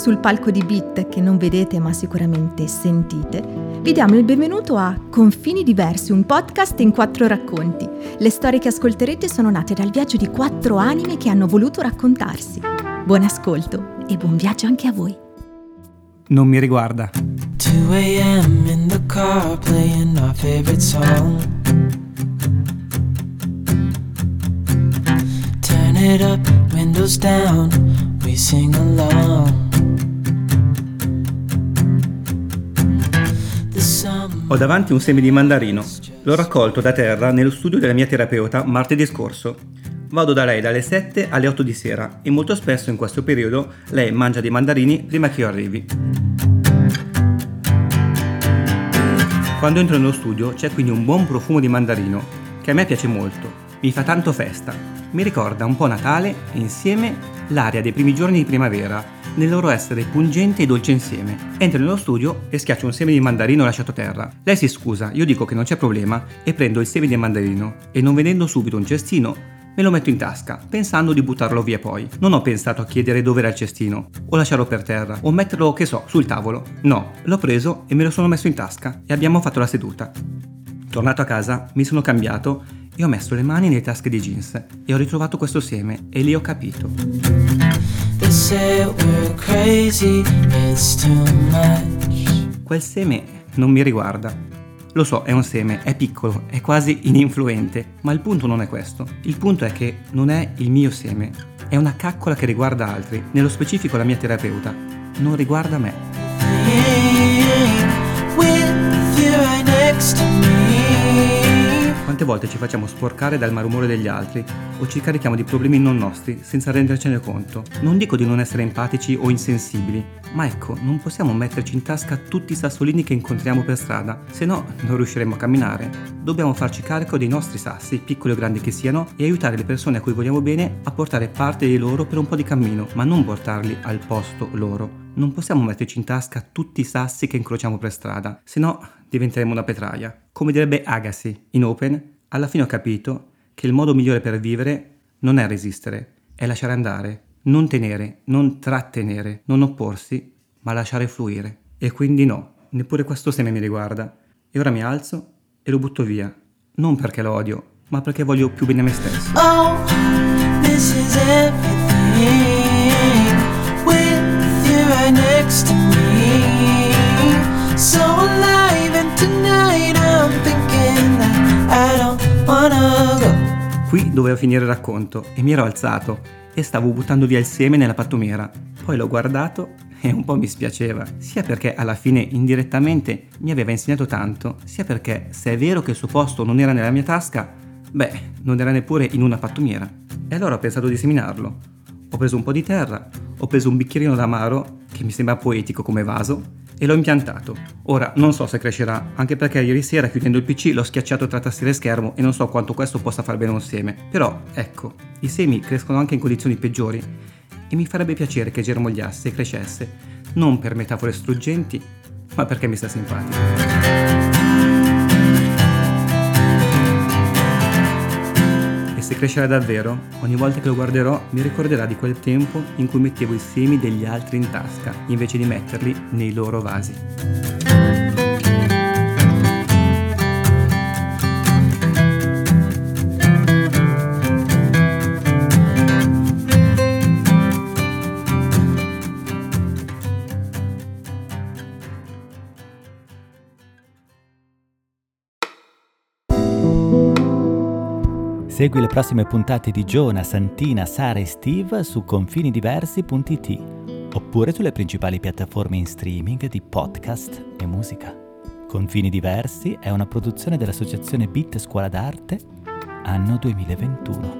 sul palco di Beat che non vedete ma sicuramente sentite, vi diamo il benvenuto a Confini Diversi, un podcast in quattro racconti. Le storie che ascolterete sono nate dal viaggio di quattro anime che hanno voluto raccontarsi. Buon ascolto e buon viaggio anche a voi. Non mi riguarda. 2 a.m. in the car playing our favorite song. Turn it up, windows down, we sing along. Ho davanti un seme di mandarino. L'ho raccolto da terra nello studio della mia terapeuta martedì scorso. Vado da lei dalle 7 alle 8 di sera e molto spesso in questo periodo lei mangia dei mandarini prima che io arrivi. Quando entro nello studio c'è quindi un buon profumo di mandarino, che a me piace molto, mi fa tanto festa, mi ricorda un po' Natale e insieme l'aria dei primi giorni di primavera, nel loro essere pungente e dolce insieme. Entro nello studio e schiaccio un seme di mandarino lasciato a terra. Lei si scusa, io dico che non c'è problema e prendo il seme di mandarino e non vedendo subito un cestino me lo metto in tasca, pensando di buttarlo via poi. Non ho pensato a chiedere dove era il cestino, o lasciarlo per terra, o metterlo, che so, sul tavolo. No, l'ho preso e me lo sono messo in tasca e abbiamo fatto la seduta. Tornato a casa, mi sono cambiato e ho messo le mani nelle tasche dei jeans e ho ritrovato questo seme e lì ho capito. Quel seme non mi riguarda lo so, è un seme, è piccolo, è quasi ininfluente, ma il punto non è questo. Il punto è che non è il mio seme, è una caccola che riguarda altri, nello specifico la mia terapeuta, non riguarda me. Volte ci facciamo sporcare dal malumore degli altri o ci carichiamo di problemi non nostri senza rendercene conto? Non dico di non essere empatici o insensibili, ma ecco, non possiamo metterci in tasca tutti i sassolini che incontriamo per strada, se no non riusciremo a camminare. Dobbiamo farci carico dei nostri sassi, piccoli o grandi che siano, e aiutare le persone a cui vogliamo bene a portare parte di loro per un po' di cammino, ma non portarli al posto loro. Non possiamo metterci in tasca tutti i sassi che incrociamo per strada, se no diventeremo una petraia. Come direbbe Agassi in Open, alla fine ho capito che il modo migliore per vivere non è resistere, è lasciare andare, non tenere, non trattenere, non opporsi, ma lasciare fluire. E quindi no, neppure questo seme mi riguarda. E ora mi alzo e lo butto via. Non perché lo odio, ma perché voglio più bene a me stesso. Oh, Qui doveva finire il racconto e mi ero alzato e stavo buttando via il seme nella pattumiera. Poi l'ho guardato e un po' mi spiaceva, sia perché alla fine indirettamente mi aveva insegnato tanto, sia perché se è vero che il suo posto non era nella mia tasca, beh, non era neppure in una pattumiera. E allora ho pensato di seminarlo. Ho preso un po' di terra, ho preso un bicchierino d'amaro, che mi sembra poetico come vaso, e l'ho impiantato. Ora non so se crescerà, anche perché ieri sera chiudendo il PC l'ho schiacciato tra tastiera e schermo e non so quanto questo possa far bene un seme. Però, ecco, i semi crescono anche in condizioni peggiori e mi farebbe piacere che germogliasse e crescesse, non per metafore struggenti, ma perché mi sta simpatico. Se crescerà davvero, ogni volta che lo guarderò mi ricorderà di quel tempo in cui mettevo i semi degli altri in tasca, invece di metterli nei loro vasi. Segui le prossime puntate di Giona, Santina, Sara e Steve su confinidiversi.it oppure sulle principali piattaforme in streaming di podcast e musica. Confini Diversi è una produzione dell'associazione Bit Scuola d'Arte, anno 2021.